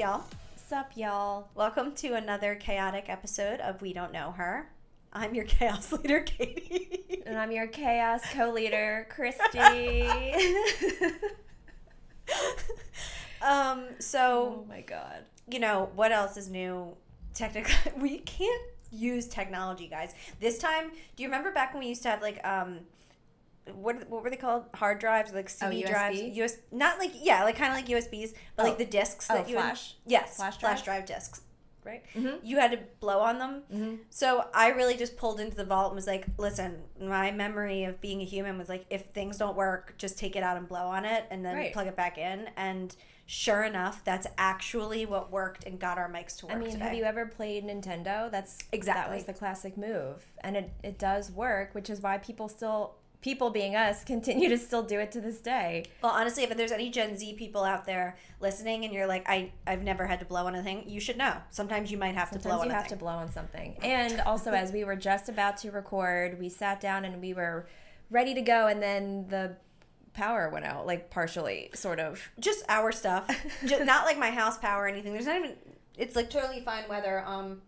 y'all? Sup, y'all? Welcome to another chaotic episode of We Don't Know Her. I'm your chaos leader, Katie. And I'm your chaos co leader, Christy. um, so, oh my god. you know, what else is new? Technically, we can't use technology, guys. This time, do you remember back when we used to have like, um, what, what were they called? Hard drives, like CD Oh, drives, USB? US, not like yeah, like kind of like USBs, but Oh. like the discs Oh, that you would- flash? yes, Flash flash drive discs, right? Mhm. You had to blow on them. Mhm. So I really just pulled into the vault and was like, listen, my memory of being a human was like, if things don't work, just take it out and blow on it and then Right. plug it back in. And sure enough, that's actually what worked and got our mics to work I mean, today. have you ever played Nintendo? That's exactly That was the classic move. And it, it does work, which is why people still, people being us, continue to still do it to this day. well, honestly, if there's any Gen Z people out there listening and you're like, I, I've never had to blow on a thing, you should know. Sometimes you might have to blow Sometimes on you have to blow on something. And also, as we were just about to record, we sat down and we were ready to go, and then the power went out, like partially, sort of. just our stuff, just not like my house power or anything. There's not even. It's like totally fine weather. Um,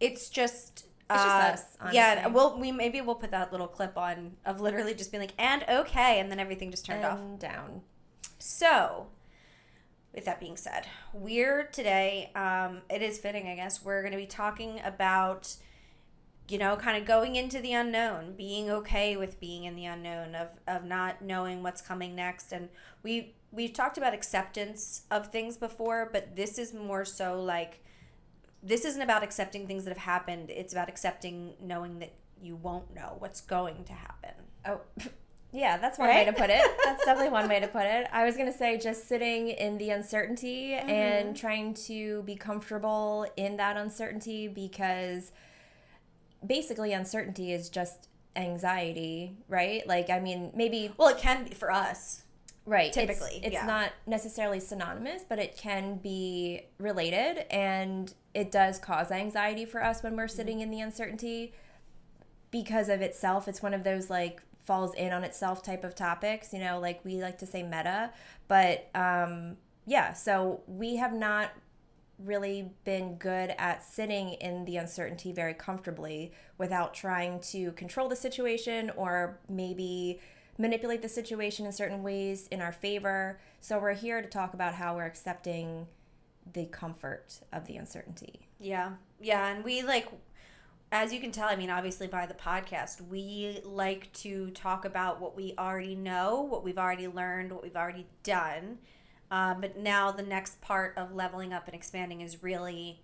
it's just. It's just uh, us, Yeah, well, we maybe we'll put that little clip on of literally just being like, and okay, and then everything just turned off. down. So, with that being said, we're today. Um, it is fitting, I guess. We're going to be talking about, you know, kind of going into the unknown, being okay with being in the unknown, of of not knowing what's coming next, and we we've talked about acceptance of things before, but this is more so like this isn't about accepting things that have happened. It's about accepting knowing that you won't know what's going to happen. Oh, yeah, that's one way to put it. That's definitely one way to put it. I was going to say just sitting in the uncertainty Mm-hmm. and trying to be comfortable in that uncertainty because basically uncertainty is just anxiety, right? Like, I mean, maybe Well, it can be for us. Right. Typically, It's, yeah. not necessarily synonymous, but it can be related. And it does cause anxiety for us when Mm-hmm. we're sitting in the uncertainty because of itself. It's one of those like falls in on itself type of topics, you know, like we like to say meta. But um, yeah, so we have not really been good at sitting in the uncertainty very comfortably without trying to control the situation or maybe manipulate the situation in certain ways in our favor. So we're here to talk about how we're accepting the comfort of the uncertainty. Yeah. Yeah. And we like, as you can tell, I mean, obviously by the podcast, we like to talk about what we already know, what we've already learned, what we've already done. Um, but now the next part of leveling up and expanding is really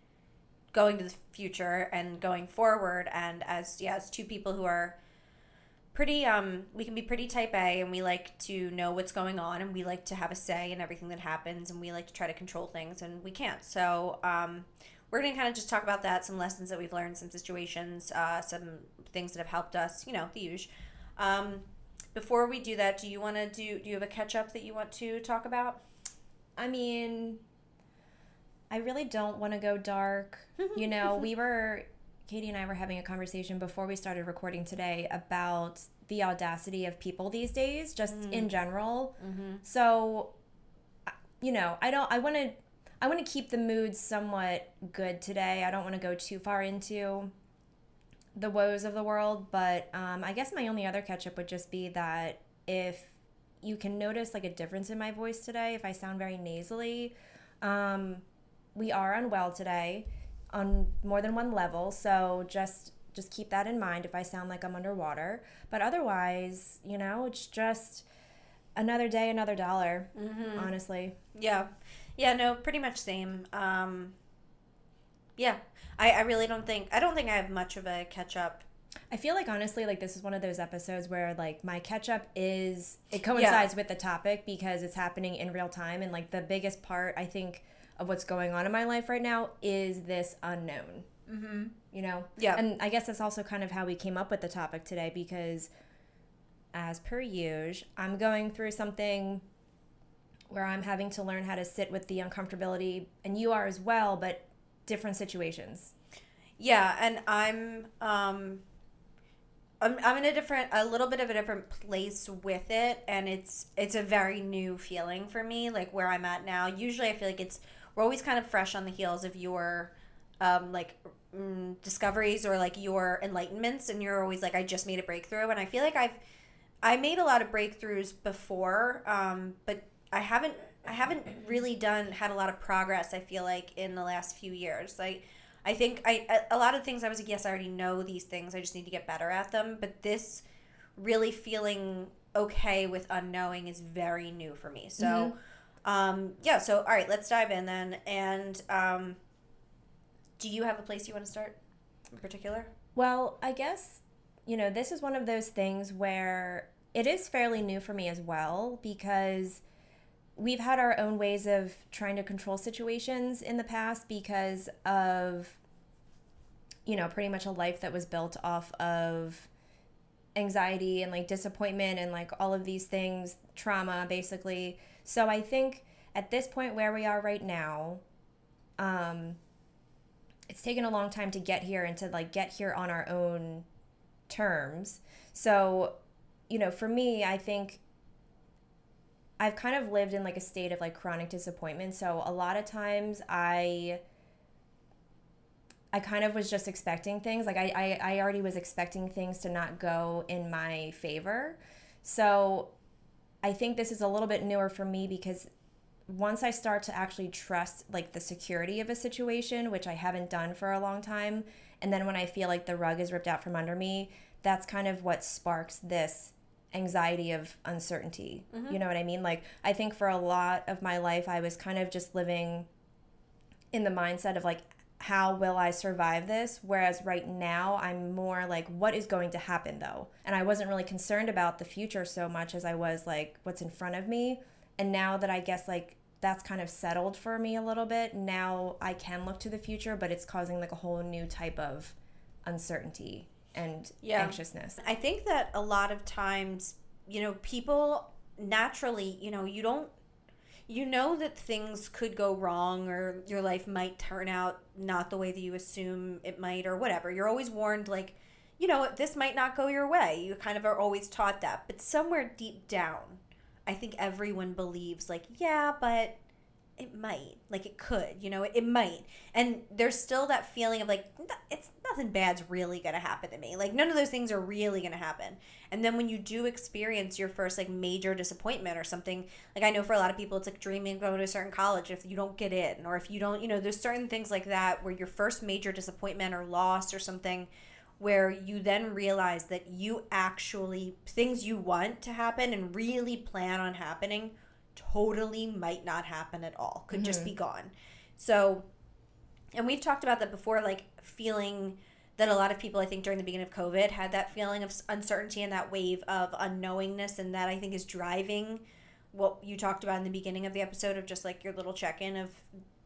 going to the future and going forward. And as, yeah, as two people who are pretty um we can be pretty type A and we like to know what's going on and we like to have a say in everything that happens and we like to try to control things and we can't. So um we're going to kind of just talk about that, some lessons that we've learned, some situations, uh, some things that have helped us, you know, the usual. Um, before we do that, do you want to do, do you have a catch up that you want to talk about? I mean, I really don't want to go dark. You know, we were, Katie and I were having a conversation before we started recording today about the audacity of people these days, just in general. So, you know, I don't, I want to, I want to keep the mood somewhat good today. I don't want to go too far into the woes of the world, but um, I guess my only other catch up would just be that if you can notice like a difference in my voice today, if I sound very nasally, um, we are unwell today on more than one level, so just just keep that in mind if I sound like I'm underwater. But otherwise, you know, it's just another day, another dollar. Honestly, Yeah. Yeah, no, pretty much same. Um, yeah. I, I really don't think, I don't think I have much of a catch up. I feel like honestly, like this is one of those episodes where like my catch up is it coincides with the topic because it's happening in real time, and like the biggest part I think of what's going on in my life right now is this unknown. Mm-hmm. You know, Yeah. and I guess that's also kind of how we came up with the topic today because, as per usual, I'm going through something where I'm having to learn how to sit with the uncomfortability, and you are as well, but different situations. Yeah, and I'm um I'm, I'm in a different a little bit of a different place with it and it's it's a very new feeling for me like where I'm at now. Usually I feel like it's we're always kind of fresh on the heels of your um, like mm, discoveries or like your enlightenments and you're always like i just made a breakthrough and i feel like i've i made a lot of breakthroughs before um, but i haven't i haven't really done had a lot of progress i feel like in the last few years like i think i a lot of things i was like yes i already know these things i just need to get better at them but this really feeling okay with unknowing is very new for me so Mhm. Um yeah so all right let's dive in then. And um do you have a place you want to start in particular? Well, I guess, you know, this is one of those things where it is fairly new for me as well because we've had our own ways of trying to control situations in the past because of, you know, pretty much a life that was built off of anxiety and like disappointment and like all of these things, trauma basically. So I think at this point where we are right now, um, it's taken a long time to get here and to like get here on our own terms. So, you know, for me, I think I've kind of lived in like a state of like chronic disappointment. So a lot of times I I kind of was just expecting things. Like I, I, I already was expecting things to not go in my favor. So I think this is a little bit newer for me because once I start to actually trust like the security of a situation, which I haven't done for a long time, and then when I feel like the rug is ripped out from under me, that's kind of what sparks this anxiety of uncertainty. Mm-hmm. You know what I mean? Like I think for a lot of my life I was kind of just living in the mindset of like how will I survive this? Whereas right now, I'm more like, what is going to happen though? And I wasn't really concerned about the future so much as I was like, what's in front of me. And now that I guess like that's kind of settled for me a little bit, now I can look to the future, but it's causing like a whole new type of uncertainty and Yeah. anxiousness. I think that a lot of times, you know, people naturally, you know, you don't you know that things could go wrong or your life might turn out not the way that you assume it might or whatever. You're always warned like, you know, this might not go your way. You kind of are always taught that. But somewhere deep down, I think everyone believes like, yeah, but it might like it could you know it, it might. And there's still that feeling of like it's nothing bad's really gonna happen to me. Like none of those things are really gonna happen. And then when you do experience your first like major disappointment or something like i know for a lot of people it's like dreaming going to a certain college if you don't get in or if you don't you know there's certain things like that where your first major disappointment or loss or something where you then realize that you actually things you want to happen and really plan on happening totally might not happen at all could just be mm-hmm. gone. So and we've talked about that before like feeling that a lot of people i think during the beginning of covid had that feeling of uncertainty and that wave of unknowingness and that i think is driving what you talked about in the beginning of the episode of just like your little check-in of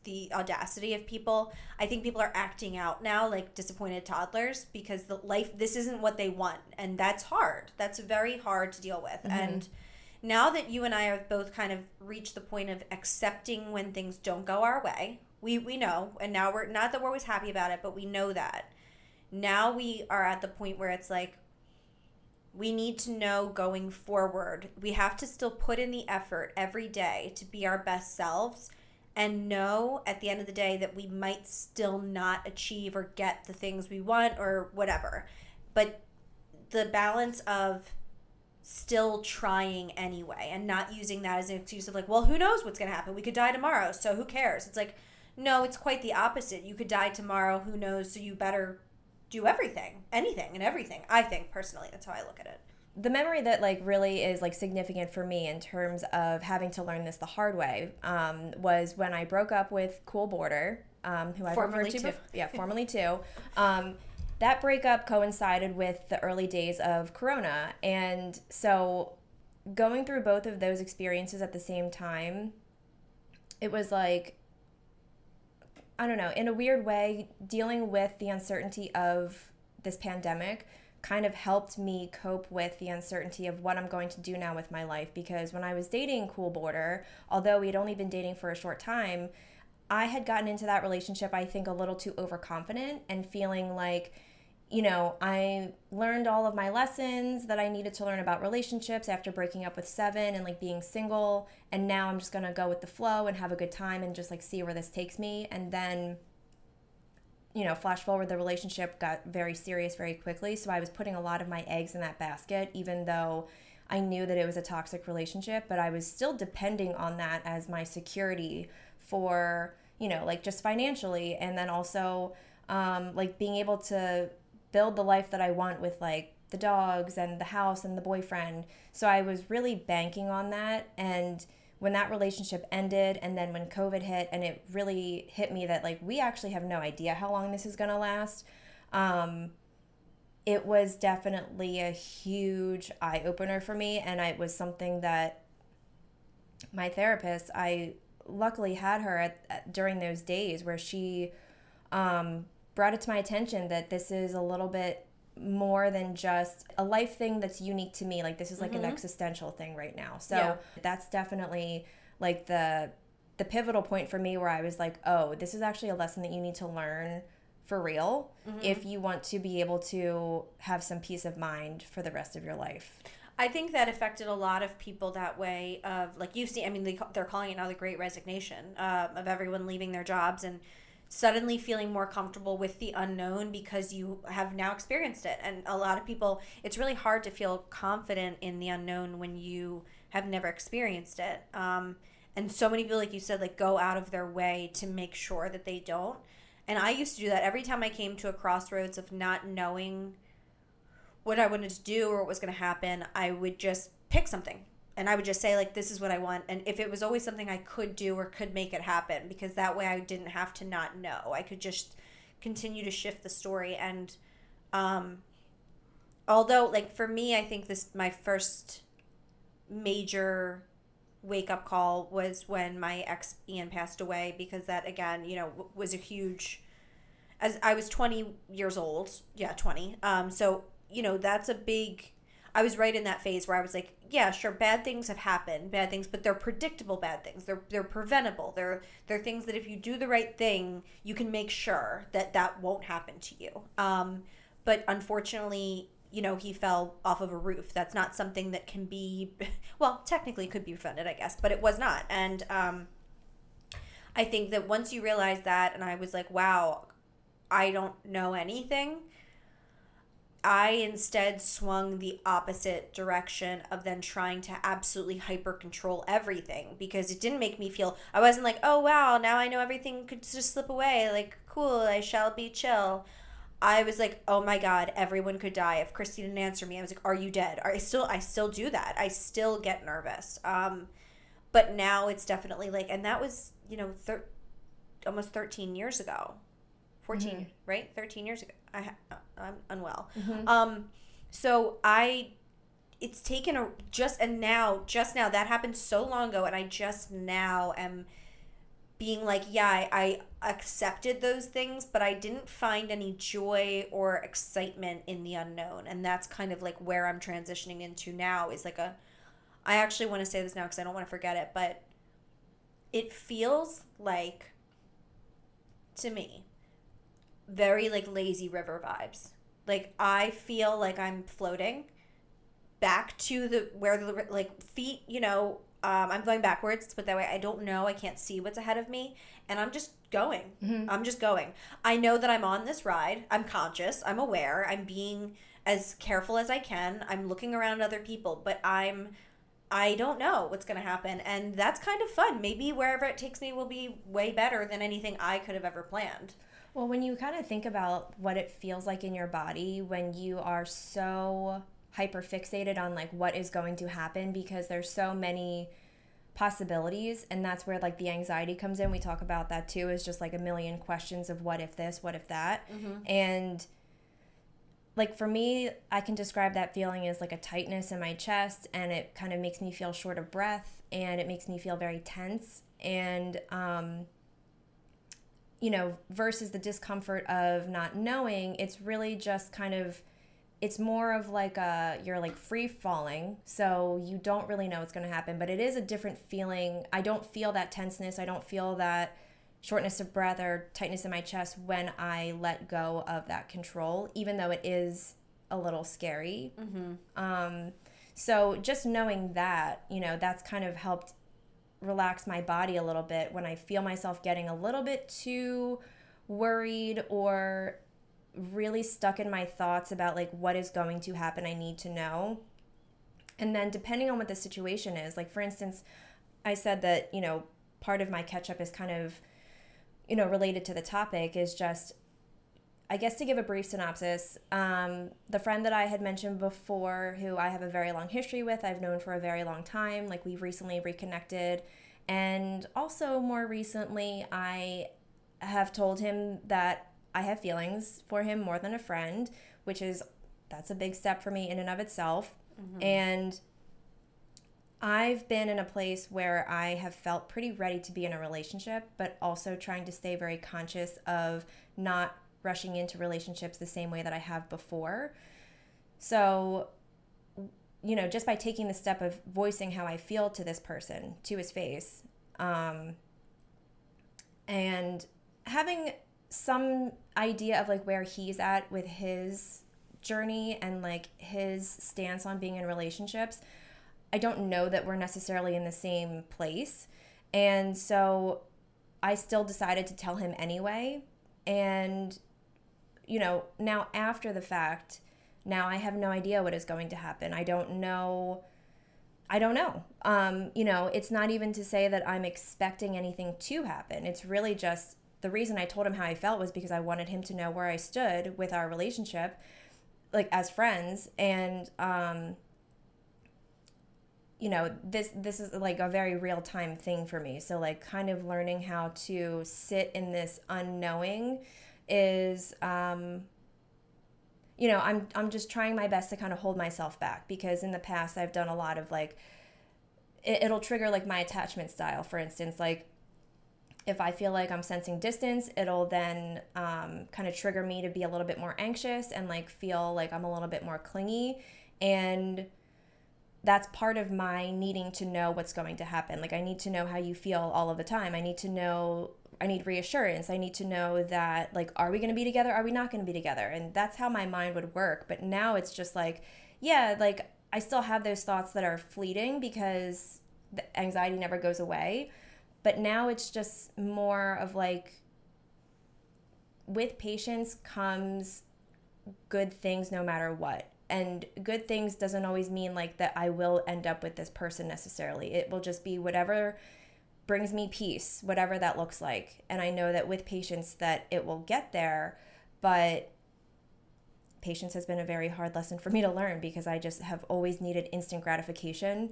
the audacity of people. I think people are acting out now like disappointed toddlers because the life this isn't what they want and that's hard. That's very hard to deal with mm-hmm. and now that you and I have both kind of reached the point of accepting when things don't go our way, we we know, and now we're not that we're always happy about it, but we know that. Now we are at the point where it's like we need to know going forward. We have to still put in the effort every day to be our best selves and know at the end of the day that we might still not achieve or get the things we want or whatever. But the balance of still trying anyway and not using that as an excuse of like, well, who knows what's going to happen? We could die tomorrow, so who cares? It's like, no, it's quite the opposite. You could die tomorrow, who knows? So you better do everything, anything and everything. I think personally, that's how I look at it. the memory that like really is like significant for me in terms of having to learn this the hard way um, was when I broke up with Cool Border, um, who I Formerly referred to, Two. bef- yeah, formerly too. Um, that breakup coincided with the early days of Corona, and so going through both of those experiences at the same time, it was like I don't know, in a weird way, dealing with the uncertainty of this pandemic kind of helped me cope with the uncertainty of what I'm going to do now with my life. Because when I was dating Cool Border, although we'd only been dating for a short time, I had gotten into that relationship, I think, a little too overconfident and feeling like you know, I learned all of my lessons that I needed to learn about relationships after breaking up with seven and like being single. And now I'm just gonna go with the flow and have a good time and just like see where this takes me. And then, you know, flash forward, the relationship got very serious very quickly. So I was putting a lot of my eggs in that basket, even though I knew that it was a toxic relationship, but I was still depending on that as my security for, you know, like just financially. And then also, um, like being able to build the life that I want with like the dogs and the house and the boyfriend. So I was really banking on that. And when that relationship ended, and then when COVID hit, and it really hit me that like we actually have no idea how long this is going to last. Um, it was definitely a huge eye opener for me. And it was something that my therapist, I luckily had her at, at during those days where she um, brought it to my attention that this is a little bit more than just a life thing that's unique to me. Like this is like mm-hmm. an existential thing right now. So yeah. that's definitely like the the pivotal point for me where I was like, oh, this is actually a lesson that you need to learn for real mm-hmm. if you want to be able to have some peace of mind for the rest of your life. I think that affected a lot of people that way. Of like you've seen, I mean, they, they're calling it now the Great Resignation uh, of everyone leaving their jobs and suddenly feeling more comfortable with the unknown because you have now experienced it. And a lot of people, it's really hard to feel confident in the unknown when you have never experienced it. Um, and so many people, like you said, like go out of their way to make sure that they don't. And I used to do that every time I came to a crossroads of not knowing what I wanted to do or what was going to happen. I would just pick something and I would just say like this is what I want and if it was always something I could do or could make it happen because that way I didn't have to not know. I could just continue to shift the story and um although like for me I think this my first major wake up call was when my ex Ian passed away because that again, you know, was a huge as I was 20 years old. Yeah, 20. Um so, you know, that's a big I was right in that phase where I was like, yeah, sure, bad things have happened, bad things, but they're predictable bad things. They're they're preventable. They're they're things that if you do the right thing, you can make sure that that won't happen to you. Um, but unfortunately, you know, he fell off of a roof. That's not something that can be, well, technically could be prevented, I guess, but it was not. And um, I think that once you realize that, and I was like, wow, I don't know anything I instead swung the opposite direction of then trying to absolutely hyper control everything because it didn't make me feel I wasn't like, "Oh wow, now I know everything could just slip away. Like, cool, I shall be chill." I was like, "Oh my god, everyone could die if Christy didn't answer me." I was like, "Are you dead?" Are I still I still do that. I still get nervous. Um but now it's definitely like and that was, you know, thir- almost 13 years ago. 14, mm-hmm. right? 13 years ago. I I'm unwell. Mm-hmm. Um, so I, it's taken a just and now just now that happened so long ago, and I just now am being like, yeah, I, I accepted those things, but I didn't find any joy or excitement in the unknown, and that's kind of like where I'm transitioning into now. Is like a, I actually want to say this now because I don't want to forget it, but it feels like to me very like lazy river vibes. Like I feel like I'm floating back to the where the like feet, you know, um, I'm going backwards, but that way I don't know, I can't see what's ahead of me, and I'm just going. Mm-hmm. I'm just going. I know that I'm on this ride. I'm conscious. I'm aware. I'm being as careful as I can. I'm looking around other people, but I'm I don't know what's going to happen. And that's kind of fun. Maybe wherever it takes me will be way better than anything I could have ever planned. Well, when you kind of think about what it feels like in your body when you are so hyper fixated on like what is going to happen because there's so many possibilities and that's where like the anxiety comes in. We talk about that too is just like a million questions of what if this what if that. Mm-hmm. and like for me i can describe that feeling as like a tightness in my chest and it kind of makes me feel short of breath and it makes me feel very tense. And um you know, versus the discomfort of not knowing, it's really just kind of it's more of like a you're like free falling so you don't really know what's going to happen but it is a different feeling i don't feel that tenseness i don't feel that shortness of breath or tightness in my chest when I let go of that control, even though it is a little scary. Mm-hmm. Um, so just knowing that, you know, that's kind of helped relax my body a little bit when I feel myself getting a little bit too worried or really stuck in my thoughts about like what is going to happen I need to know. And then depending on what the situation is, like for instance, I said that, you know, part of my catch up is kind of you know related to the topic is just I guess to give a brief synopsis, um, the friend that I had mentioned before, who I have a very long history with, I've known for a very long time, like we've recently reconnected. And also, more recently, I have told him that I have feelings for him more than a friend, which is that's a big step for me in and of itself. Mm-hmm. And I've been in a place where I have felt pretty ready to be in a relationship, but also trying to stay very conscious of not rushing into relationships the same way that I have before. So, you know, just by taking the step of voicing how I feel to this person, to his face, um, and having some idea of like where he's at with his journey and like his stance on being in relationships, I don't know that we're necessarily in the same place. And so I still decided to tell him anyway. And, you know, now after the fact, now I have no idea what is going to happen. I don't know. I don't know. Um, you know, it's not even to say that I'm expecting anything to happen. It's really just the reason I told him how I felt was because I wanted him to know where I stood with our relationship, like as friends. And, um, you know this this is like a very real time thing for me so like kind of learning how to sit in this unknowing is um you know i'm i'm just trying my best to kind of hold myself back because in the past i've done a lot of like it, it'll trigger like my attachment style for instance like if I feel like I'm sensing distance, it'll then um, kind of trigger me to be a little bit more anxious and like feel like I'm a little bit more clingy. And that's part of my needing to know what's going to happen. Like, I need to know how you feel all of the time. I need to know, I need reassurance. I need to know that, like, are we going to be together? Are we not going to be together? And that's how my mind would work. But now it's just like, yeah, like, I still have those thoughts that are fleeting because the anxiety never goes away. But now it's just more of like, with patience comes good things no matter what and good things doesn't always mean like that I will end up with this person necessarily. It will just be whatever brings me peace, whatever that looks like. And I know that with patience that it will get there, but patience has been a very hard lesson for me to learn because I just have always needed instant gratification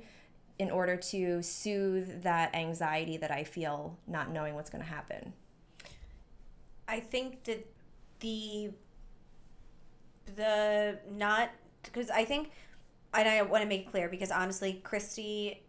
in order to soothe that anxiety that I feel not knowing what's going to happen. I think that the the not because I think, and I want to make clear because honestly, Christy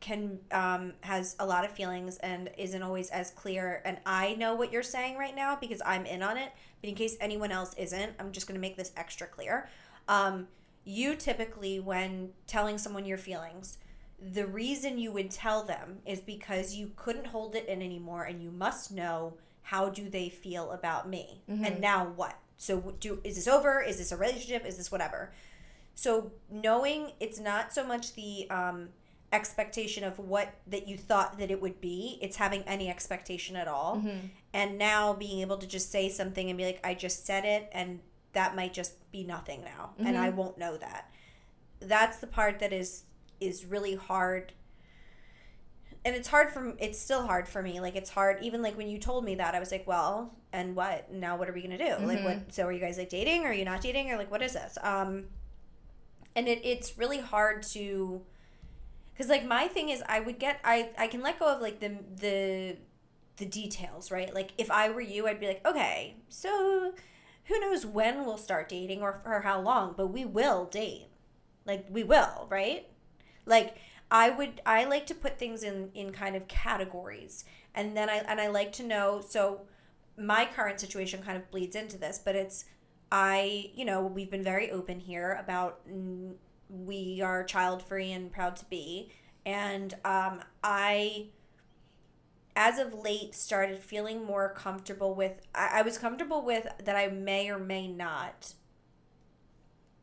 can um has a lot of feelings and isn't always as clear and I know what you're saying right now because I'm in on it but in case anyone else isn't I'm just going to make this extra clear um you typically when telling someone your feelings the reason you would tell them is because you couldn't hold it in anymore and you must know how do they feel about me mm-hmm. and now what so do is this over? Is this a relationship? Is this whatever? So knowing it's not so much the um, expectation of what that you thought that it would be. It's having any expectation at all. Mm-hmm. and now being able to just say something and be like i just said it and that might just be nothing now mm-hmm. and i won't know that. That's the part that is is really hard. And it's hard for it's still hard for me. Like it's hard even like when you told me that i was like well and what? Now what are we gonna do? Mm-hmm. like what so are you guys like dating? Or are you not dating? Or like what is this? Um and it, it's really hard to because like my thing is i would get i i can let go of like the the the details right? Like if i were you i'd be like okay so who knows when we'll start dating or for how long but we will date. Like we will right? Like I would I like to put things in in kind of categories and then I and I like to know so my current situation kind of bleeds into this but it's I you know we've been very open here about we are child free and proud to be and um I as of late started feeling more comfortable with I, I was comfortable with that I may or may not.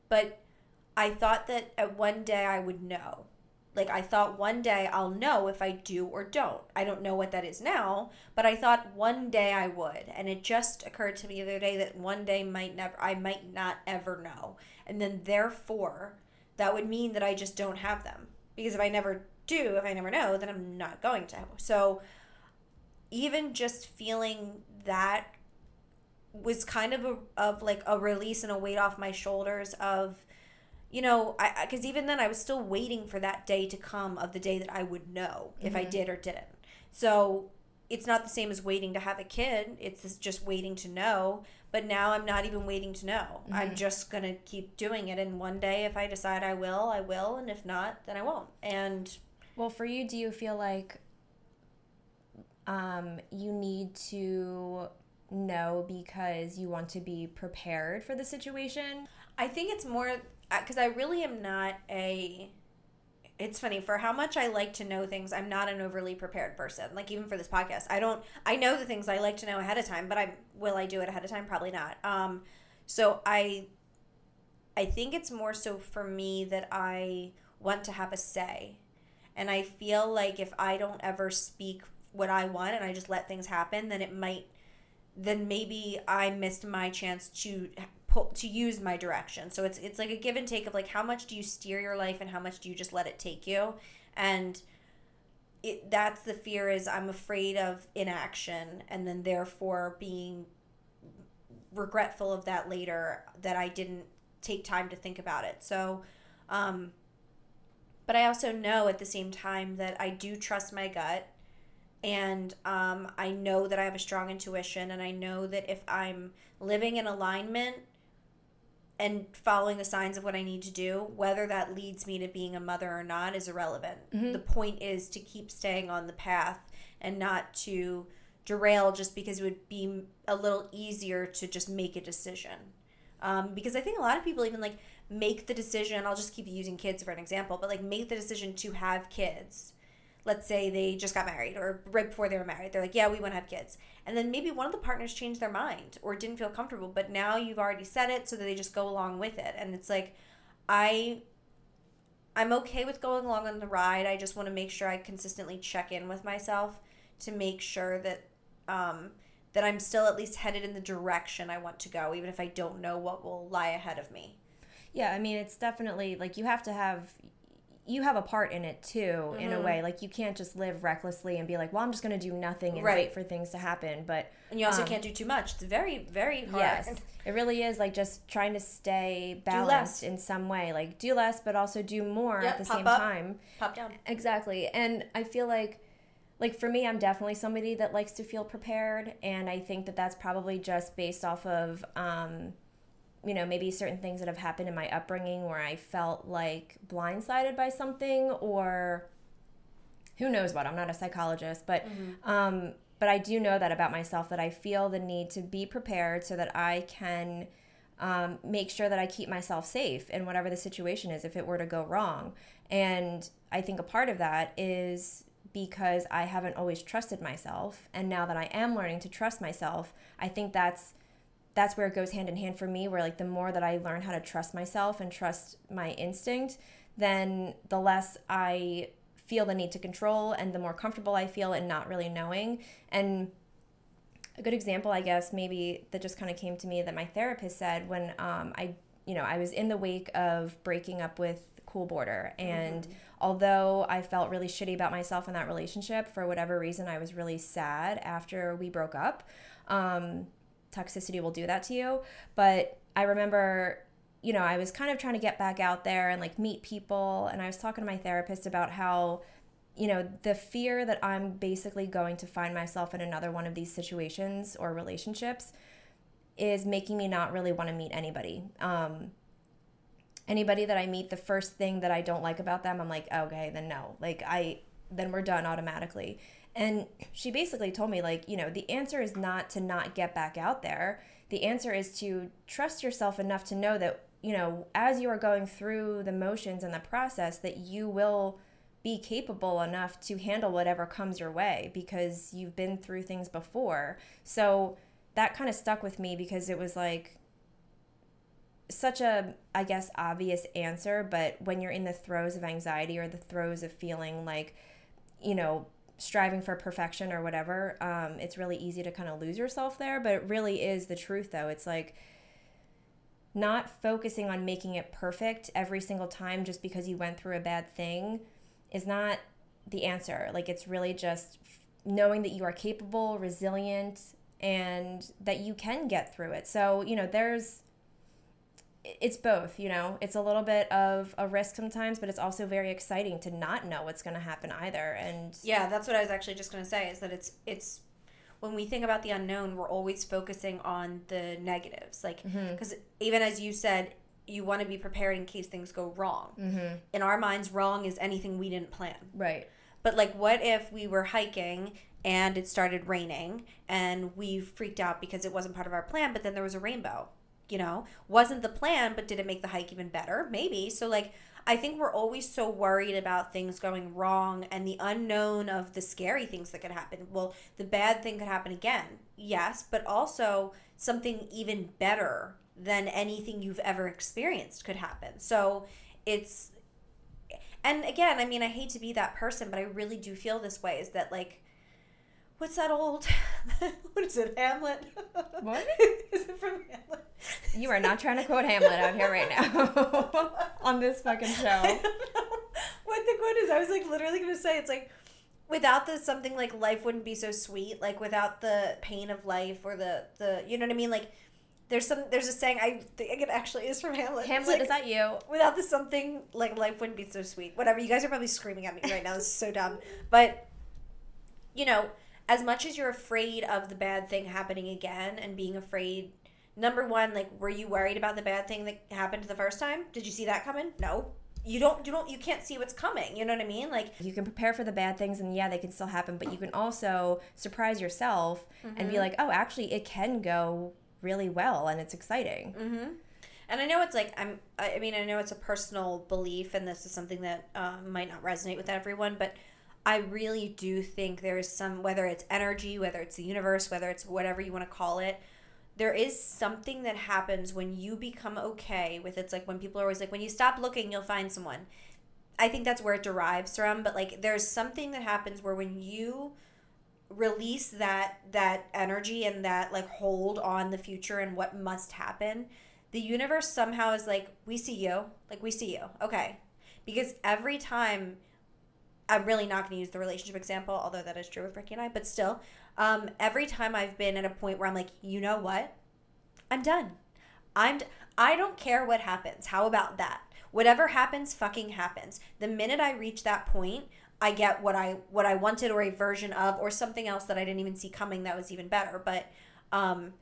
But I thought that at one day I would know. Like I thought one day I'll know if I do or don't. I don't know what that is now, but I thought one day I would. And it just occurred to me the other day that one day might never I might not ever know. And then therefore that would mean that I just don't have them. Because if I never do, if I never know, then I'm not going to. So even just feeling that was kind of a of like a release and a weight off my shoulders of you know, I because even then I was still waiting for that day to come of the day that I would know if mm-hmm. I did or didn't. So it's not the same as waiting to have a kid. It's just waiting to know. But now I'm not even waiting to know. Mm-hmm. I'm just gonna keep doing it. And one day, if I decide I will, I will. And if not, then I won't. And well, for you, do you feel like um, you need to know because you want to be prepared for the situation? I think it's more because I really am not a. It's funny for how much I like to know things. I'm not an overly prepared person. Like even for this podcast, I don't. I know the things I like to know ahead of time, but I will I do it ahead of time? Probably not. Um, so I. I think it's more so for me that I want to have a say, and I feel like if I don't ever speak what I want and I just let things happen, then it might. Then maybe I missed my chance to pull to use my direction. So it's it's like a give and take of like how much do you steer your life and how much do you just let it take you, and it that's the fear is I'm afraid of inaction and then therefore being regretful of that later that I didn't take time to think about it. So, um, but I also know at the same time that I do trust my gut and um, I know that I have a strong intuition, and I know that if I'm living in alignment and following the signs of what I need to do, whether that leads me to being a mother or not is irrelevant. Mm-hmm. The point is to keep staying on the path and not to derail just because it would be a little easier to just make a decision. Um, because I think a lot of people even like make the decision, I'll just keep using kids for an example, but like make the decision to have kids let's say they just got married or right before they were married they're like yeah we want to have kids. And then maybe one of the partners changed their mind or didn't feel comfortable but now you've already said it so that they just go along with it. And it's like i i'm okay with going along on the ride i just want to make sure i consistently check in with myself to make sure that um that i'm still at least headed in the direction i want to go even if i don't know what will lie ahead of me. Yeah, I mean, it's definitely like you have to have you have a part in it too mm-hmm. in a mm-hmm. way. Like you can't just live recklessly and be like well i'm just going to do nothing and right. wait for things to happen but and you also um, can't do too much. It's very very hard. Yes. It really is like just trying to stay balanced in some way. Like do less but also do more yep, at the same up, time. Pop down. Exactly. And i feel like like for me i'm definitely somebody that likes to feel prepared and i think that that's probably just based off of um you know, maybe certain things that have happened in my upbringing where I felt like blindsided by something or who knows what. I'm not a psychologist, but mm-hmm. um, but I do know that about myself that I feel the need to be prepared so that I can um, make sure that I keep myself safe in whatever the situation is if it were to go wrong. And I think a part of that is because I haven't always trusted myself. And now that I am learning to trust myself, I think that's that's where it goes hand in hand for me where like the more that i learn how to trust myself and trust my instinct then the less i feel the need to control and the more comfortable i feel in not really knowing. And a good example i guess maybe that just kind of came to me that my therapist said when um, i you know i was in the wake of breaking up with cool border. And mm-hmm. although i felt really shitty about myself in that relationship for whatever reason i was really sad after we broke up. Um, toxicity will do that to you. But I remember, you know, I was kind of trying to get back out there and like meet people. And I was talking to my therapist about how, you know, the fear that I'm basically going to find myself in another one of these situations or relationships is making me not really want to meet anybody. Um, anybody that I meet, the first thing that I don't like about them, I'm like, okay, then no. Like, I, then we're done automatically. And she basically told me, like, you know, the answer is not to not get back out there. The answer is to trust yourself enough to know that, you know, as you are going through the motions and the process, that you will be capable enough to handle whatever comes your way because you've been through things before. So that kind of stuck with me because it was like such a I guess obvious answer, but when you're in the throes of anxiety or the throes of feeling like, you know, striving for perfection or whatever, um, it's really easy to kind of lose yourself there. But it really is the truth, though. It's like not focusing on making it perfect every single time just because you went through a bad thing is not the answer. Like, it's really just knowing that you are capable, resilient, and that you can get through it. So, you know, there's it's both, you know. It's a little bit of a risk sometimes, but it's also very exciting to not know what's going to happen either. And yeah, that's what I was actually just going to say is that it's it's when we think about the unknown, we're always focusing on the negatives. Like because mm-hmm. even as you said, you want to be prepared in case things go wrong. Mm-hmm. In our minds, wrong is anything we didn't plan. Right. But like, what if we were hiking and it started raining and we freaked out because it wasn't part of our plan, but then there was a rainbow? You know, wasn't the plan, but did it make the hike even better? Maybe. So, like, I think we're always so worried about things going wrong and the unknown of the scary things that could happen. Well, the bad thing could happen again, yes, but also something even better than anything you've ever experienced could happen. So, it's, and again, I mean, I hate to be that person, but I really do feel this way is that, like, what's that old? what is it? Hamlet. What is it from Hamlet? You are not trying to quote Hamlet out here right now on this fucking show. what the quote is? I was like literally gonna say it's like without the something like life wouldn't be so sweet. Like without the pain of life or the the you know what I mean like. There's some. There's a saying. I think it actually is from Hamlet. Hamlet, like, is that you? Without the something like life wouldn't be so sweet. Whatever. You guys are probably screaming at me right now. This is so dumb. But you know, as much as you're afraid of the bad thing happening again and being afraid number one like were you worried about the bad thing that happened the first time did you see that coming no you don't you don't you can't see what's coming you know what i mean like you can prepare for the bad things and yeah they can still happen but you can also surprise yourself mm-hmm. and be mm-hmm. like oh actually it can go really well and it's exciting mm-hmm. and i know it's like i'm i mean i know it's a personal belief and this is something that um, might not resonate with everyone but I really do think there is some, whether it's energy, whether it's the universe, whether it's whatever you want to call it, there is something that happens when you become okay with it's like when people are always like, when you stop looking, you'll find someone. I think that's where it derives from, but like there's something that happens where when you release that that energy and that like hold on the future and what must happen, the universe somehow is like, we see you, like we see you. Okay. Because every time I'm really not going to use the relationship example, although that is true with Ricky and I, but still, um, every time I've been at a point where I'm like, you know what? I'm done. I'm d- I don't care what happens. How about that? Whatever happens, fucking happens. The minute I reach that point, I get what I what I wanted or a version of or something else that I didn't even see coming that was even better. But um,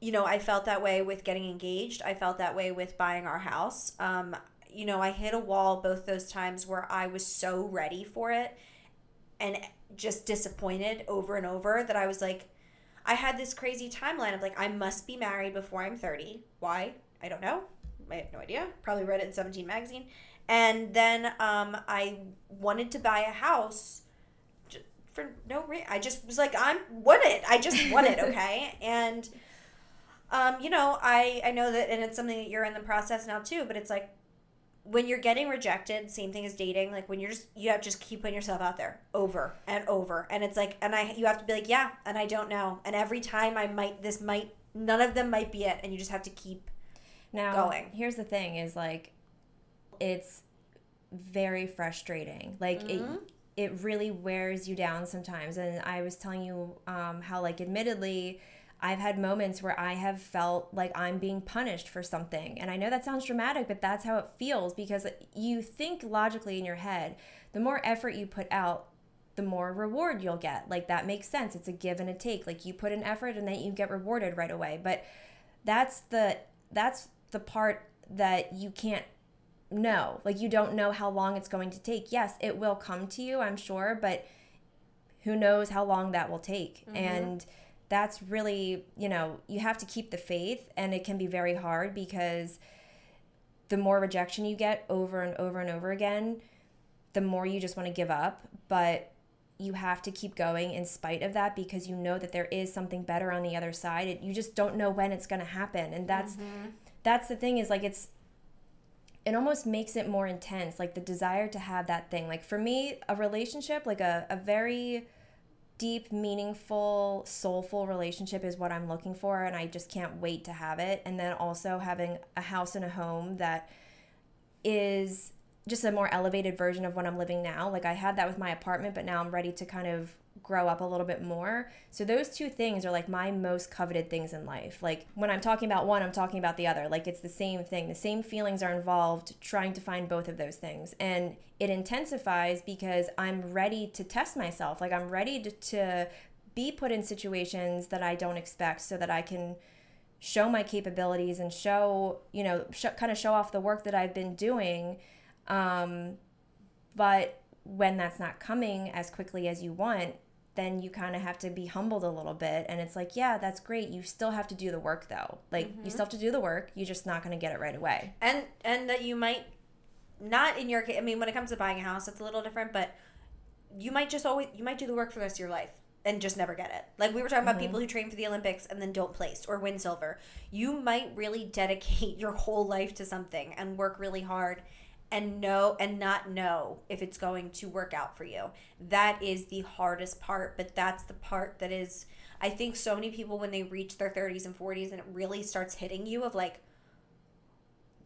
you know, I felt that way with getting engaged. I felt that way with buying our house. Um, you know, I hit a wall both those times where I was so ready for it and just disappointed over and over that I was like, I had this crazy timeline of like, I must be married before I'm 30. Why? I don't know. I have no idea. Probably read it in 17 magazine. And then um, I wanted to buy a house for no reason. I just was like, I'm want it. I just want it, okay? and um, you know, I I know that, and it's something that you're in the process now too. But it's like when you're getting rejected, same thing as dating, like when you're just you have to just keep putting yourself out there over and over. And it's like and I you have to be like, yeah, and I don't know. And every time I might this might none of them might be it and you just have to keep now going. Here's the thing is like it's very frustrating. Like mm-hmm. it it really wears you down sometimes. And I was telling you um, how like admittedly I've had moments where I have felt like I'm being punished for something. And I know that sounds dramatic, but that's how it feels because you think logically in your head, the more effort you put out, the more reward you'll get. Like that makes sense. It's a give and a take. Like you put an effort and then you get rewarded right away. But that's the that's the part that you can't know. Like you don't know how long it's going to take. Yes, it will come to you, I'm sure, but who knows how long that will take. Mm-hmm. And that's really, you know, you have to keep the faith and it can be very hard because the more rejection you get over and over and over again, the more you just want to give up. But you have to keep going in spite of that because you know that there is something better on the other side. It, you just don't know when it's going to happen. And that's mm-hmm. that's the thing is like it's it almost makes it more intense like the desire to have that thing like for me a relationship like a, a very deep meaningful soulful relationship is what i'm looking for and i just can't wait to have it and then also having a house and a home that is just a more elevated version of what I'm living now. Like I had that with my apartment, but now I'm ready to kind of grow up a little bit more. So those two things are like my most coveted things in life. Like when I'm talking about one, I'm talking about the other. Like it's the same thing. The same feelings are involved trying to find both of those things. And it intensifies because I'm ready to test myself. Like I'm ready to, to be put in situations that I don't expect so that I can show my capabilities and show, you know, sh- kind of show off the work that I've been doing um, but when that's not coming as quickly as you want, then you kind of have to be humbled a little bit. And it's like, yeah, that's great. You still have to do the work though. Like mm-hmm. you still have to do the work. You're just not going to get it right away. And and that you might not in your case. I mean, when it comes to buying a house, it's a little different. But you might just always you might do the work for the rest of your life and just never get it. Like we were talking about mm-hmm. people who train for the Olympics and then don't place or win silver. You might really dedicate your whole life to something and work really hard and know and not know if it's going to work out for you. That is the hardest part, but that's the part that is I think so many people when they reach their 30s and 40s and it really starts hitting you of like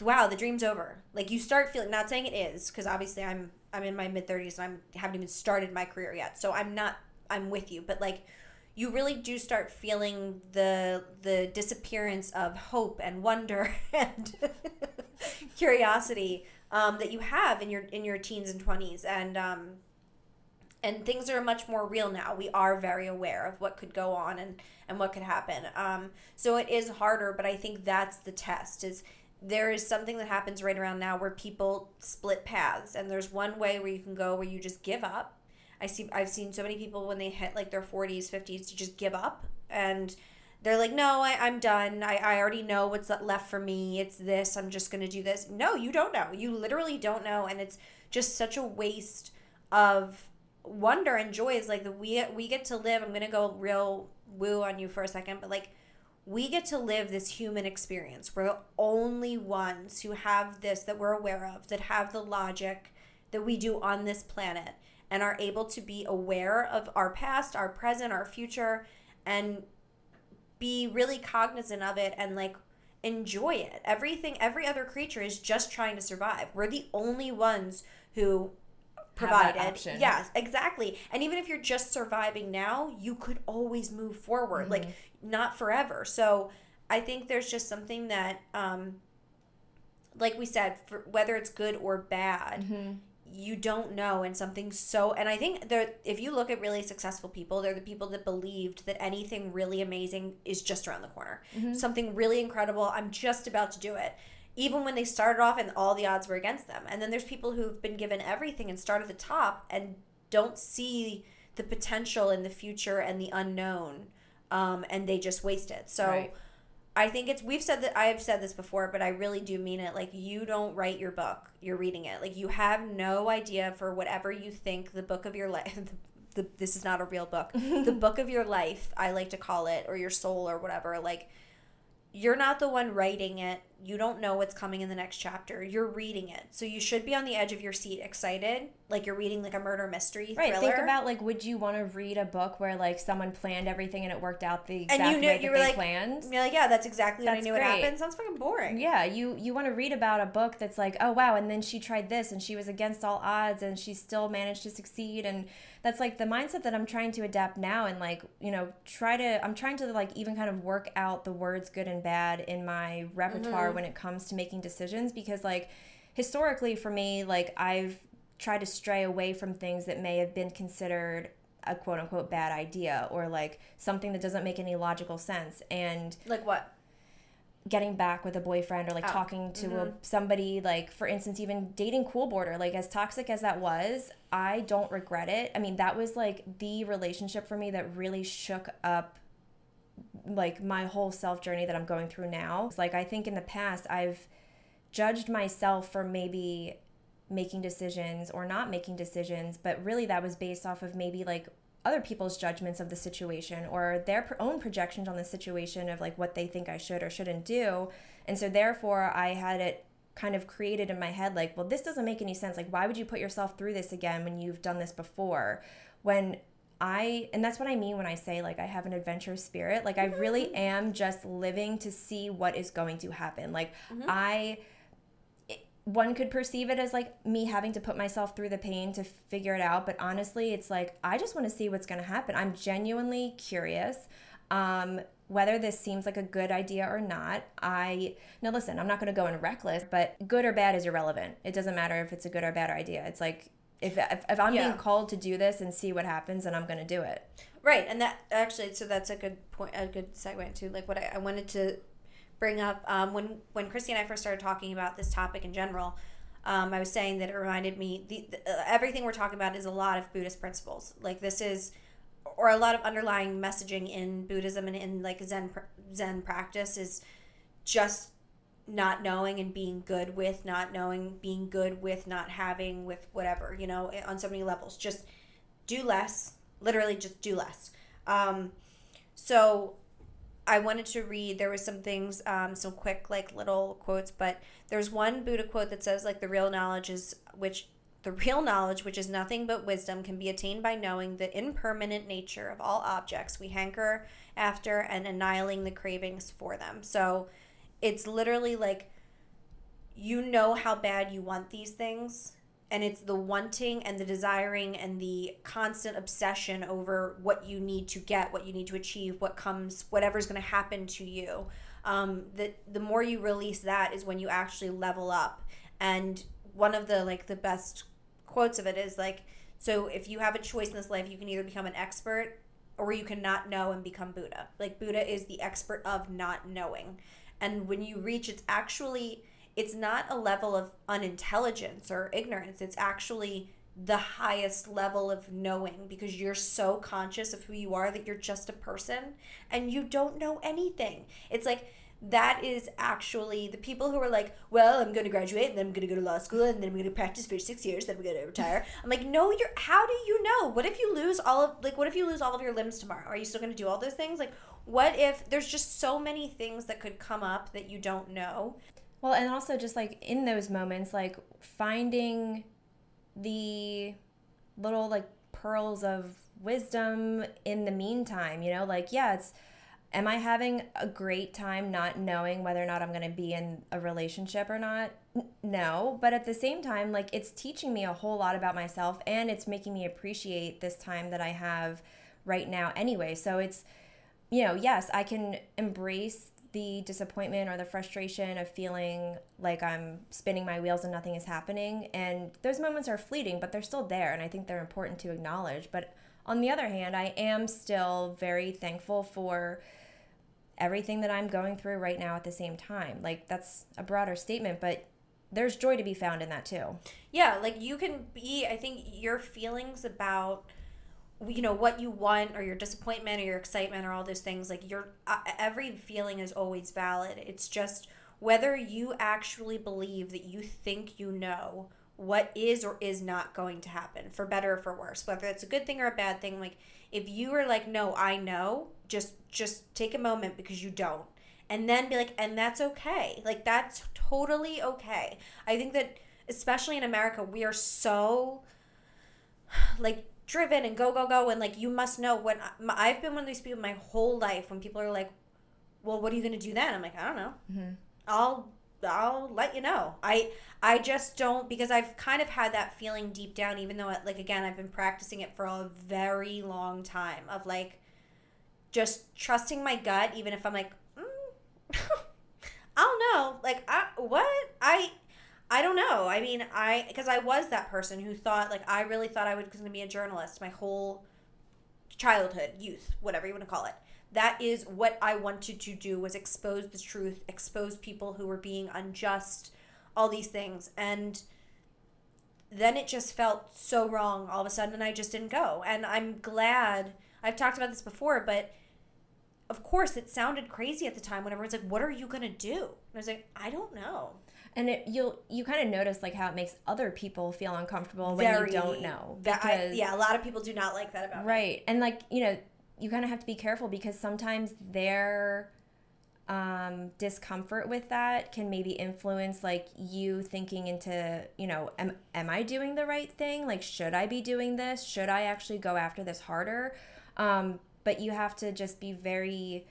wow, the dream's over. Like you start feeling not saying it is because obviously I'm I'm in my mid 30s and I'm haven't even started my career yet. So I'm not I'm with you, but like you really do start feeling the the disappearance of hope and wonder and curiosity um, that you have in your in your teens and 20s and um, and things are much more real now. We are very aware of what could go on and and what could happen. Um, so it is harder but i think that's the test is there is something that happens right around now where people split paths. And there's one way where you can go where you just give up. I see i've seen so many people when they hit like their 40s 50s to just give up. And they're like, no, I, I'm done. I, I already know what's left for me. It's this. I'm just going to do this. No, you don't know. You literally don't know. And it's just such a waste of wonder and joy is like the we we get to live i'm gonna go real woo on you for a second but like we get to live this human experience we're the only ones who have this that we're aware of that have the logic that we do on this planet and are able to be aware of our past our present our future and be really cognizant of it and like enjoy it. Everything, every other creature is just trying to survive. We're the only ones who provided. Yes, exactly. And even if you're just surviving now, you could always move forward, mm-hmm. like not forever. So I think there's just something that, um, like we said, for, whether it's good or bad, mm-hmm you don't know and something so and i think there if you look at really successful people they're the people that believed that anything really amazing is just around the corner. Mm-hmm. something really incredible i'm just about to do it. Even when they started off and all the odds were against them. And then there's people who've been given everything and start at the top and don't see the potential in the future and the unknown um, and they just waste it. So right I think it's we've said that I have said this before, but I really do mean it. Like you don't write your book, you're reading it. Like you have no idea for whatever you think the book of your life. The, the, this is not a real book. the book of your life, I like to call it, or your soul, or whatever. Like you're not the one writing it. You don't know what's coming in the next chapter. You're reading it. So you should be on the edge of your seat, excited, like you're reading like a murder mystery thriller. right. Think about like would you want to read a book where like someone planned everything and it worked out the exact and you knew, way you were like, planned? You're like, yeah, that's exactly that's what I knew great. would happen. Sounds fucking boring. Yeah, you you want to read about a book that's like, oh wow, and then she tried this and she was against all odds and she still managed to succeed and that's like the mindset that I'm trying to adapt now and like, you know, try to I'm trying to like even kind of work out the words good and bad in my repertoire mm-hmm. When it comes to making decisions because like historically for me, like I've tried to stray away from things that may have been considered a quote unquote bad idea or like something that doesn't make any logical sense and like what getting back with a boyfriend or like oh. talking to mm-hmm. a, somebody like for instance even dating cool border like as toxic as that was i don't regret it i mean that was like the relationship for me that really shook up like my whole self journey that i'm going through now it's like i think in the past i've judged myself for maybe making decisions or not making decisions, but really that was based off of maybe like other people's judgments of the situation or their own projections on the situation of like what they think I should or shouldn't do. And so therefore I had it kind of created in my head like, well, this doesn't make any sense. Like why would you put yourself through this again when you've done this before? When I and that's what I mean when I say like I have an adventurous spirit. Like I really mm-hmm. am just living to see what is going to happen. Like mm-hmm. I one could perceive it as like me having to put myself through the pain to figure it out but honestly it's like i just want to see what's going to happen i'm genuinely curious um, whether this seems like a good idea or not i now listen i'm not going to go in reckless but good or bad is irrelevant it doesn't matter if it's a good or bad idea it's like if, if, if i'm yeah. being called to do this and see what happens then i'm going to do it right and that actually so that's a good point a good segue to like what I, I wanted to bring up um, when when Christy and I first started talking about this topic in general. Um, I was saying that it reminded me the, the uh, everything we're talking about is a lot of Buddhist principles. Like this is, or a lot of underlying messaging in Buddhism and in like Zen Zen practice is just not knowing and being good with not knowing, being good with not having, with whatever you know, on so many levels. Just do less. Literally, just do less. Um, so I wanted to read. There was some things, um, some quick like little quotes, but there's one Buddha quote that says like the real knowledge is which the real knowledge, which is nothing but wisdom, can be attained by knowing the impermanent nature of all objects we hanker after and annihilating the cravings for them. So it's literally like you know how bad you want these things and it's the wanting and the desiring and the constant obsession over what you need to get what you need to achieve what comes whatever's going to happen to you. Um, the, the more you release that is when you actually level up. And one of the like the best quotes of it is like so if you have a choice in this life you can either become an expert or you can not know and become buddha. Like buddha is the expert of not knowing and when you reach it's actually it's not a level of unintelligence or ignorance. It's actually the highest level of knowing because you're so conscious of who you are that you're just a person and you don't know anything. It's like that is actually the people who are like, well, I'm going to graduate and then I'm going to go to law school and then I'm going to practice for six years, then I'm going to retire. I'm like, no, you're. How do you know? What if you lose all of like? What if you lose all of your limbs tomorrow? Are you still going to do all those things? Like, what if there's just so many things that could come up that you don't know? Well, and also just like in those moments, like finding the little like pearls of wisdom in the meantime, you know, like, yeah, it's, am I having a great time not knowing whether or not I'm going to be in a relationship or not? No, but at the same time, like, it's teaching me a whole lot about myself and it's making me appreciate this time that I have right now anyway. So it's, you know, yes, I can embrace the disappointment or the frustration of feeling like I'm spinning my wheels and nothing is happening. And those moments are fleeting, but they're still there. And I think they're important to acknowledge. But on the other hand, I am still very thankful for everything that I'm going through right now at the same time. Like, that's a broader statement, but there's joy to be found in that too. Yeah, like you can be, I think your feelings about you know what you want or your disappointment or your excitement or all those things like your uh, every feeling is always valid. It's just whether you actually believe that you think you know what is or is not going to happen for better or for worse whether it's a good thing or a bad thing like if you are like no i know just just take a moment because you don't. And then be like and that's okay. Like that's totally okay. I think that especially in america we are so like driven and go go go and like you must know when I, have been one of these people my whole life when people are like well what are you going to do then? I'm like i don't know. Mm-hmm. i'll i'll let you know. I i just don't because i've kind of had that feeling deep down even though it, like again i've been practicing it for a very long time of like just trusting my gut even if i'm like mm, i don't know. Like I, what? I I don't know. I mean, I because I was that person who thought like I really thought I was going to be a journalist my whole childhood, youth, whatever you want to call it. That is what I wanted to do was expose the truth, expose people who were being unjust, all these things. And then it just felt so wrong all of a sudden and I just didn't go. And I'm glad I've talked about this before, but of course it sounded crazy at the time when everyone's like, What are you gonna do? And I was like, I don't know And it, you'll you kind of notice like how it makes other people feel uncomfortable when you don't know. That I, yeah, a lot of people do not like that about right. Me. And like you know, you kind of have to be careful because sometimes their um, discomfort with that can maybe influence like you thinking into you know am, am i doing the right thing like should i be doing this should i actually go after this harder um, but you have to just be very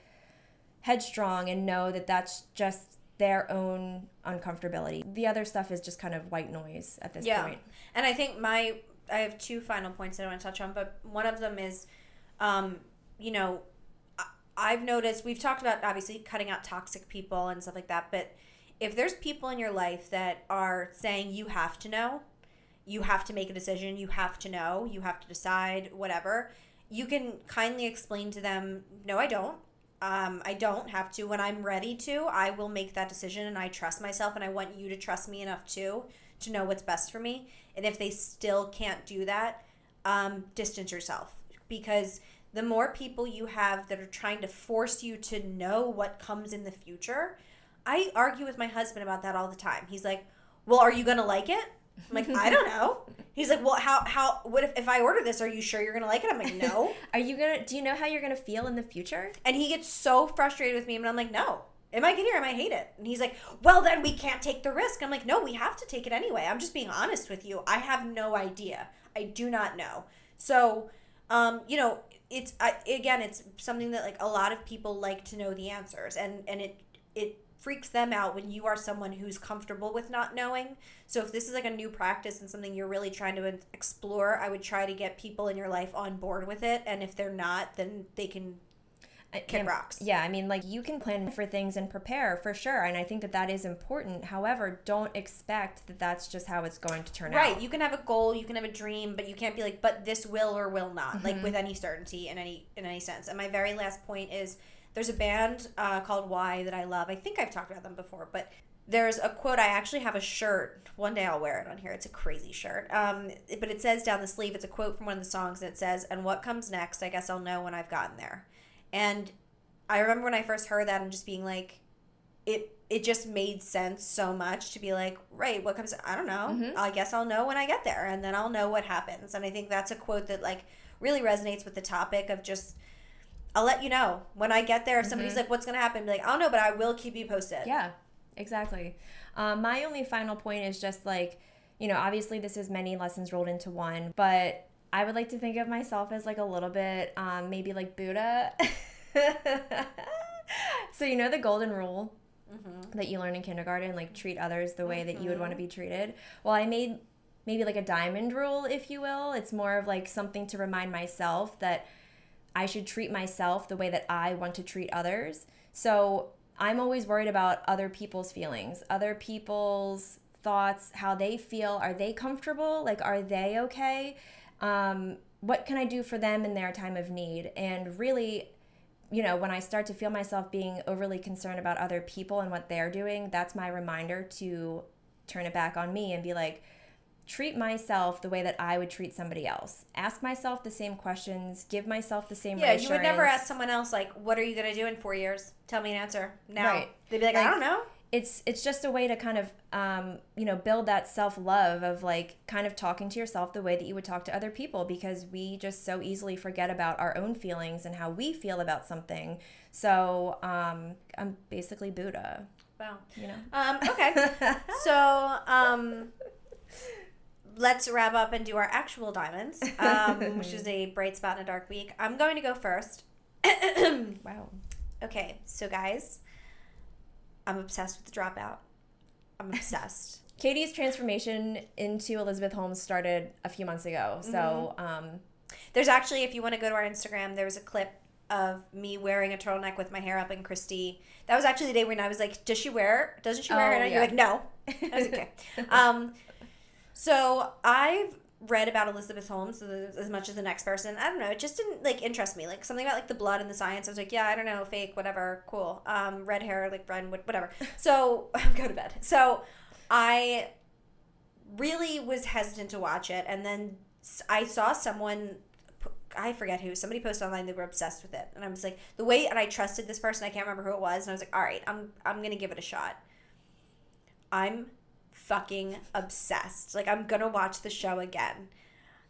headstrong and know that that's just their own uncomfortability the other stuff is just kind of white noise at this yeah. point and i think my i have two final points that i want to touch on but one of them is um, you know I've noticed we've talked about obviously cutting out toxic people and stuff like that, but if there's people in your life that are saying you have to know, you have to make a decision, you have to know, you have to decide, whatever, you can kindly explain to them, no, I don't. Um, I don't have to. When I'm ready to, I will make that decision and I trust myself and I want you to trust me enough too to know what's best for me. And if they still can't do that, um, distance yourself because the more people you have that are trying to force you to know what comes in the future. I argue with my husband about that all the time. He's like, "Well, are you going to like it?" I'm like, "I don't know." He's like, "Well, how how what if if I order this, are you sure you're going to like it?" I'm like, "No." are you going to do you know how you're going to feel in the future? And he gets so frustrated with me and I'm like, "No." It might get here, I might hate it. And he's like, Well, then we can't take the risk. I'm like, No, we have to take it anyway. I'm just being honest with you. I have no idea. I do not know. So, um, you know, it's I, again it's something that like a lot of people like to know the answers and and it it freaks them out when you are someone who's comfortable with not knowing so if this is like a new practice and something you're really trying to explore i would try to get people in your life on board with it and if they're not then they can kick rocks. Yeah, I mean, like you can plan for things and prepare for sure, and I think that that is important. However, don't expect that that's just how it's going to turn right. out. Right. You can have a goal, you can have a dream, but you can't be like, but this will or will not, mm-hmm. like with any certainty in any in any sense. And my very last point is, there's a band uh, called Why that I love. I think I've talked about them before, but there's a quote. I actually have a shirt. One day I'll wear it on here. It's a crazy shirt. Um, but it says down the sleeve. It's a quote from one of the songs, and it says, "And what comes next? I guess I'll know when I've gotten there." And I remember when I first heard that and just being like, it it just made sense so much to be like, right, what comes? I don't know. Mm-hmm. I guess I'll know when I get there, and then I'll know what happens. And I think that's a quote that like really resonates with the topic of just. I'll let you know when I get there. If somebody's mm-hmm. like, "What's gonna happen?" Be like, "I don't know, but I will keep you posted." Yeah, exactly. Um, my only final point is just like, you know, obviously this is many lessons rolled into one, but I would like to think of myself as like a little bit, um, maybe like Buddha. so you know the golden rule mm-hmm. that you learn in kindergarten, like treat others the way mm-hmm. that you would want to be treated. Well, I made maybe like a diamond rule, if you will. It's more of like something to remind myself that I should treat myself the way that I want to treat others. So I'm always worried about other people's feelings, other people's thoughts, how they feel. Are they comfortable? Like, are they okay? Um, what can I do for them in their time of need? And really, you know, when I start to feel myself being overly concerned about other people and what they're doing, that's my reminder to turn it back on me and be like, treat myself the way that I would treat somebody else. Ask myself the same questions, give myself the same Yeah, you would never ask someone else like, "What are you going to do in 4 years?" Tell me an answer. Now. Right. They'd be like, like, "I don't know." it's it's just a way to kind of um, you know build that self love of like kind of talking to yourself the way that you would talk to other people because we just so easily forget about our own feelings and how we feel about something. So um, I'm basically Buddha. Wow. You know. Um, okay. so um, let's wrap up and do our actual diamonds, um, which is a bright spot in a dark week. I'm going to go first. wow. Okay, so guys I'm obsessed with the dropout. I'm obsessed. Katie's transformation into Elizabeth Holmes started a few months ago. So, mm-hmm. um, there's actually, if you want to go to our Instagram, there was a clip of me wearing a turtleneck with my hair up and Christy. That was actually the day when I was like, "Does she wear? Doesn't she wear oh, it?" And yeah. you're like, "No." I was okay. um, so I've read about Elizabeth Holmes as much as the next person. I don't know. It just didn't like interest me. Like something about like the blood and the science. I was like, yeah, I don't know, fake, whatever, cool. Um, red hair, like red, whatever. So go to bed. So I really was hesitant to watch it, and then I saw someone. I forget who. Somebody posted online they were obsessed with it, and I was like, the way, and I trusted this person. I can't remember who it was, and I was like, all right, I'm I'm gonna give it a shot. I'm fucking obsessed. Like I'm gonna watch the show again.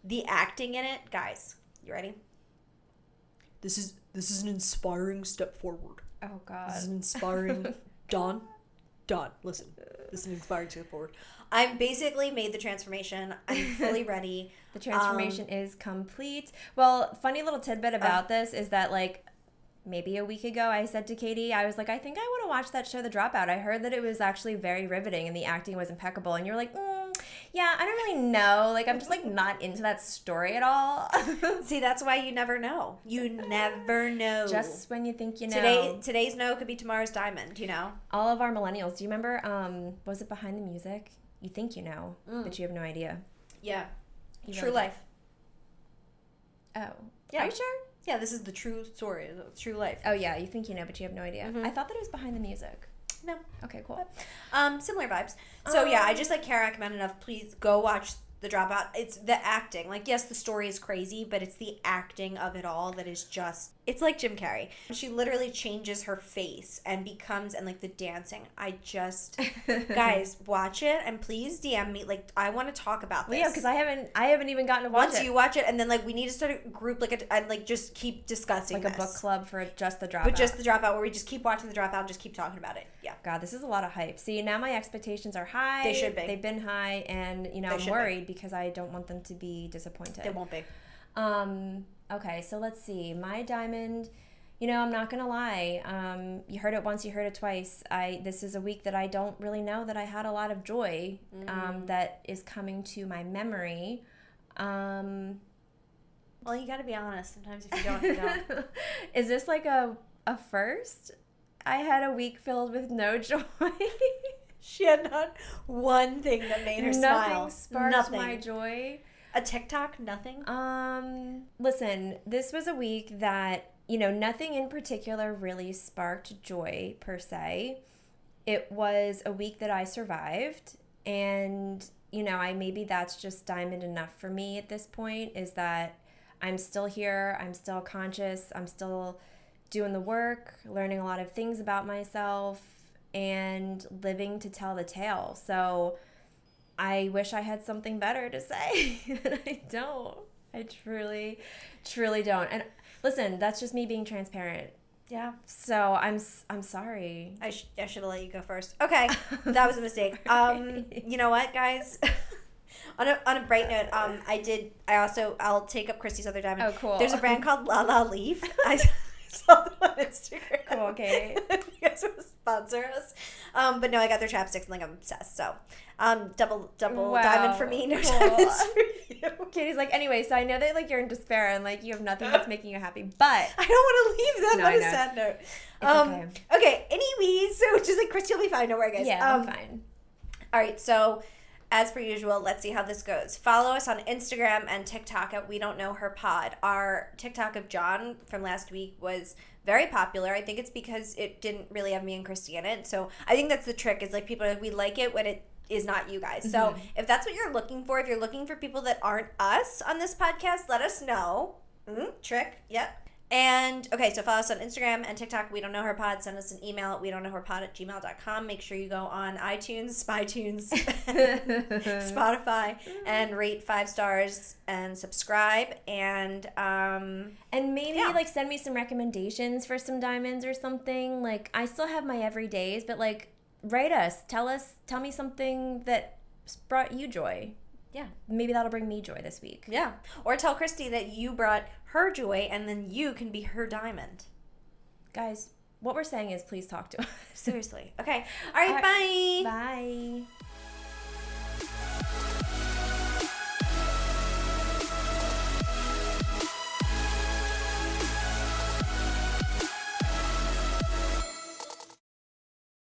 The acting in it, guys. You ready? This is this is an inspiring step forward. Oh God. This is an inspiring Don. Don, listen. This is an inspiring step forward. I've basically made the transformation. I'm fully ready. The transformation um, is complete. Well, funny little tidbit about uh, this is that like maybe a week ago I said to Katie, I was like, I think I want to watch that show, The Dropout. I heard that it was actually very riveting and the acting was impeccable. And you're like, mm, yeah, I don't really know. Like, I'm just like not into that story at all. See, that's why you never know. You never know. just when you think you know. Today, today's no could be tomorrow's diamond. You know. all of our millennials. Do you remember? Um, was it behind the music? You think you know, but you have no idea. Yeah. You True life. Oh, Yeah. Are you sure? Yeah, this is the true story. The true life. Oh yeah, you think you know, but you have no idea. I thought that it was behind the music. No. Okay, cool. Um, similar vibes. So yeah, I Um, just like can't recommend enough. Please go watch The Dropout. It's the acting. Like yes, the story is crazy, but it's the acting of it all that is just. It's like Jim Carrey. She literally changes her face and becomes and like the dancing. I just guys watch it and please DM me. Like I want to talk about this. Well, yeah, because I haven't, I haven't even gotten to watch once it. you watch it and then like we need to start a group like a, and like just keep discussing like a book club for just the dropout. but just the dropout where we just keep watching the dropout and just keep talking about it. God, this is a lot of hype. See, now my expectations are high. They should be. They've been high, and you know They I'm should be. worried because I don't want them to be disappointed. It won't be. Um. Okay, so let's see. My diamond. You know, I'm not gonna lie. Um, you heard it once, you heard it twice. I this is a week that I don't really know that I had a lot of joy. Um, that is coming to my memory. Um, Well, you got to be honest. Sometimes if you don't, you don't. is this like a a first? I had a week filled with no joy. She had not one thing that made her Nothing smile. sparked Nothing. my joy. A TikTok, nothing. Um, listen, this was a week that, you know, nothing in particular really sparked joy per se. It was a week that I survived and, you know, I maybe that's just diamond enough for me at this point is that I'm still here, I'm still conscious, I'm still doing the work, learning a lot of things about myself and living to tell the tale. So, I wish I had something better to say, and I don't. I truly, truly don't. And listen, that's just me being transparent. Yeah. So I'm I'm sorry. I, sh- I should have let you go first. Okay. that was a mistake. Um, you know what, guys? on, a, on a bright note, um, I did, I also, I'll take up Christy's other diamond. Oh, cool. There's a brand called La La Leaf. I saw them on Instagram. Cool, okay. you guys want to sponsor us? Um, but no, I got their chapsticks and like I'm obsessed. So, um, double double Wow, diamond for me, no cool. diamonds for you. Katie's like, anyway, so I know that like you're in despair and like you have nothing that's making you happy, but I don't want to leave them No, on a sad note. Um, okay. okay. Anyways, so just like Christy will be fine. Don't worry, guys. yeah, Um, I'm fine. All right, so as per usual, let's see how this goes. Follow us on Instagram and TikTok at We Don't Know Her Pod. Our TikTok of John from last week was very popular. I think it's because it didn't really have me and Christy in it. So I think that's the trick. Is like people are like, we like it when it is not you guys. So Mm-hmm. if that's what you're looking for, if you're looking for people that aren't us on this podcast, let us know. Mm, trick. Yep. And okay, so follow us on Instagram and TikTok. We don't know her pod. Send us an email at we don't know her pod at gmail.com. Make sure you go on iTunes, SpyTunes, Spotify, and rate five stars and subscribe. And um, And maybe Yeah. like send me some recommendations for some diamonds or something. Like I still have my everydays, but like write us, tell us, tell me something that brought you joy. yeah, Maybe that'll bring me joy this week. yeah. Or tell Christy that you brought her joy, and then you can be her diamond. Guys, what we're saying is please talk to us. Seriously. Okay. All right, All right bye. Bye.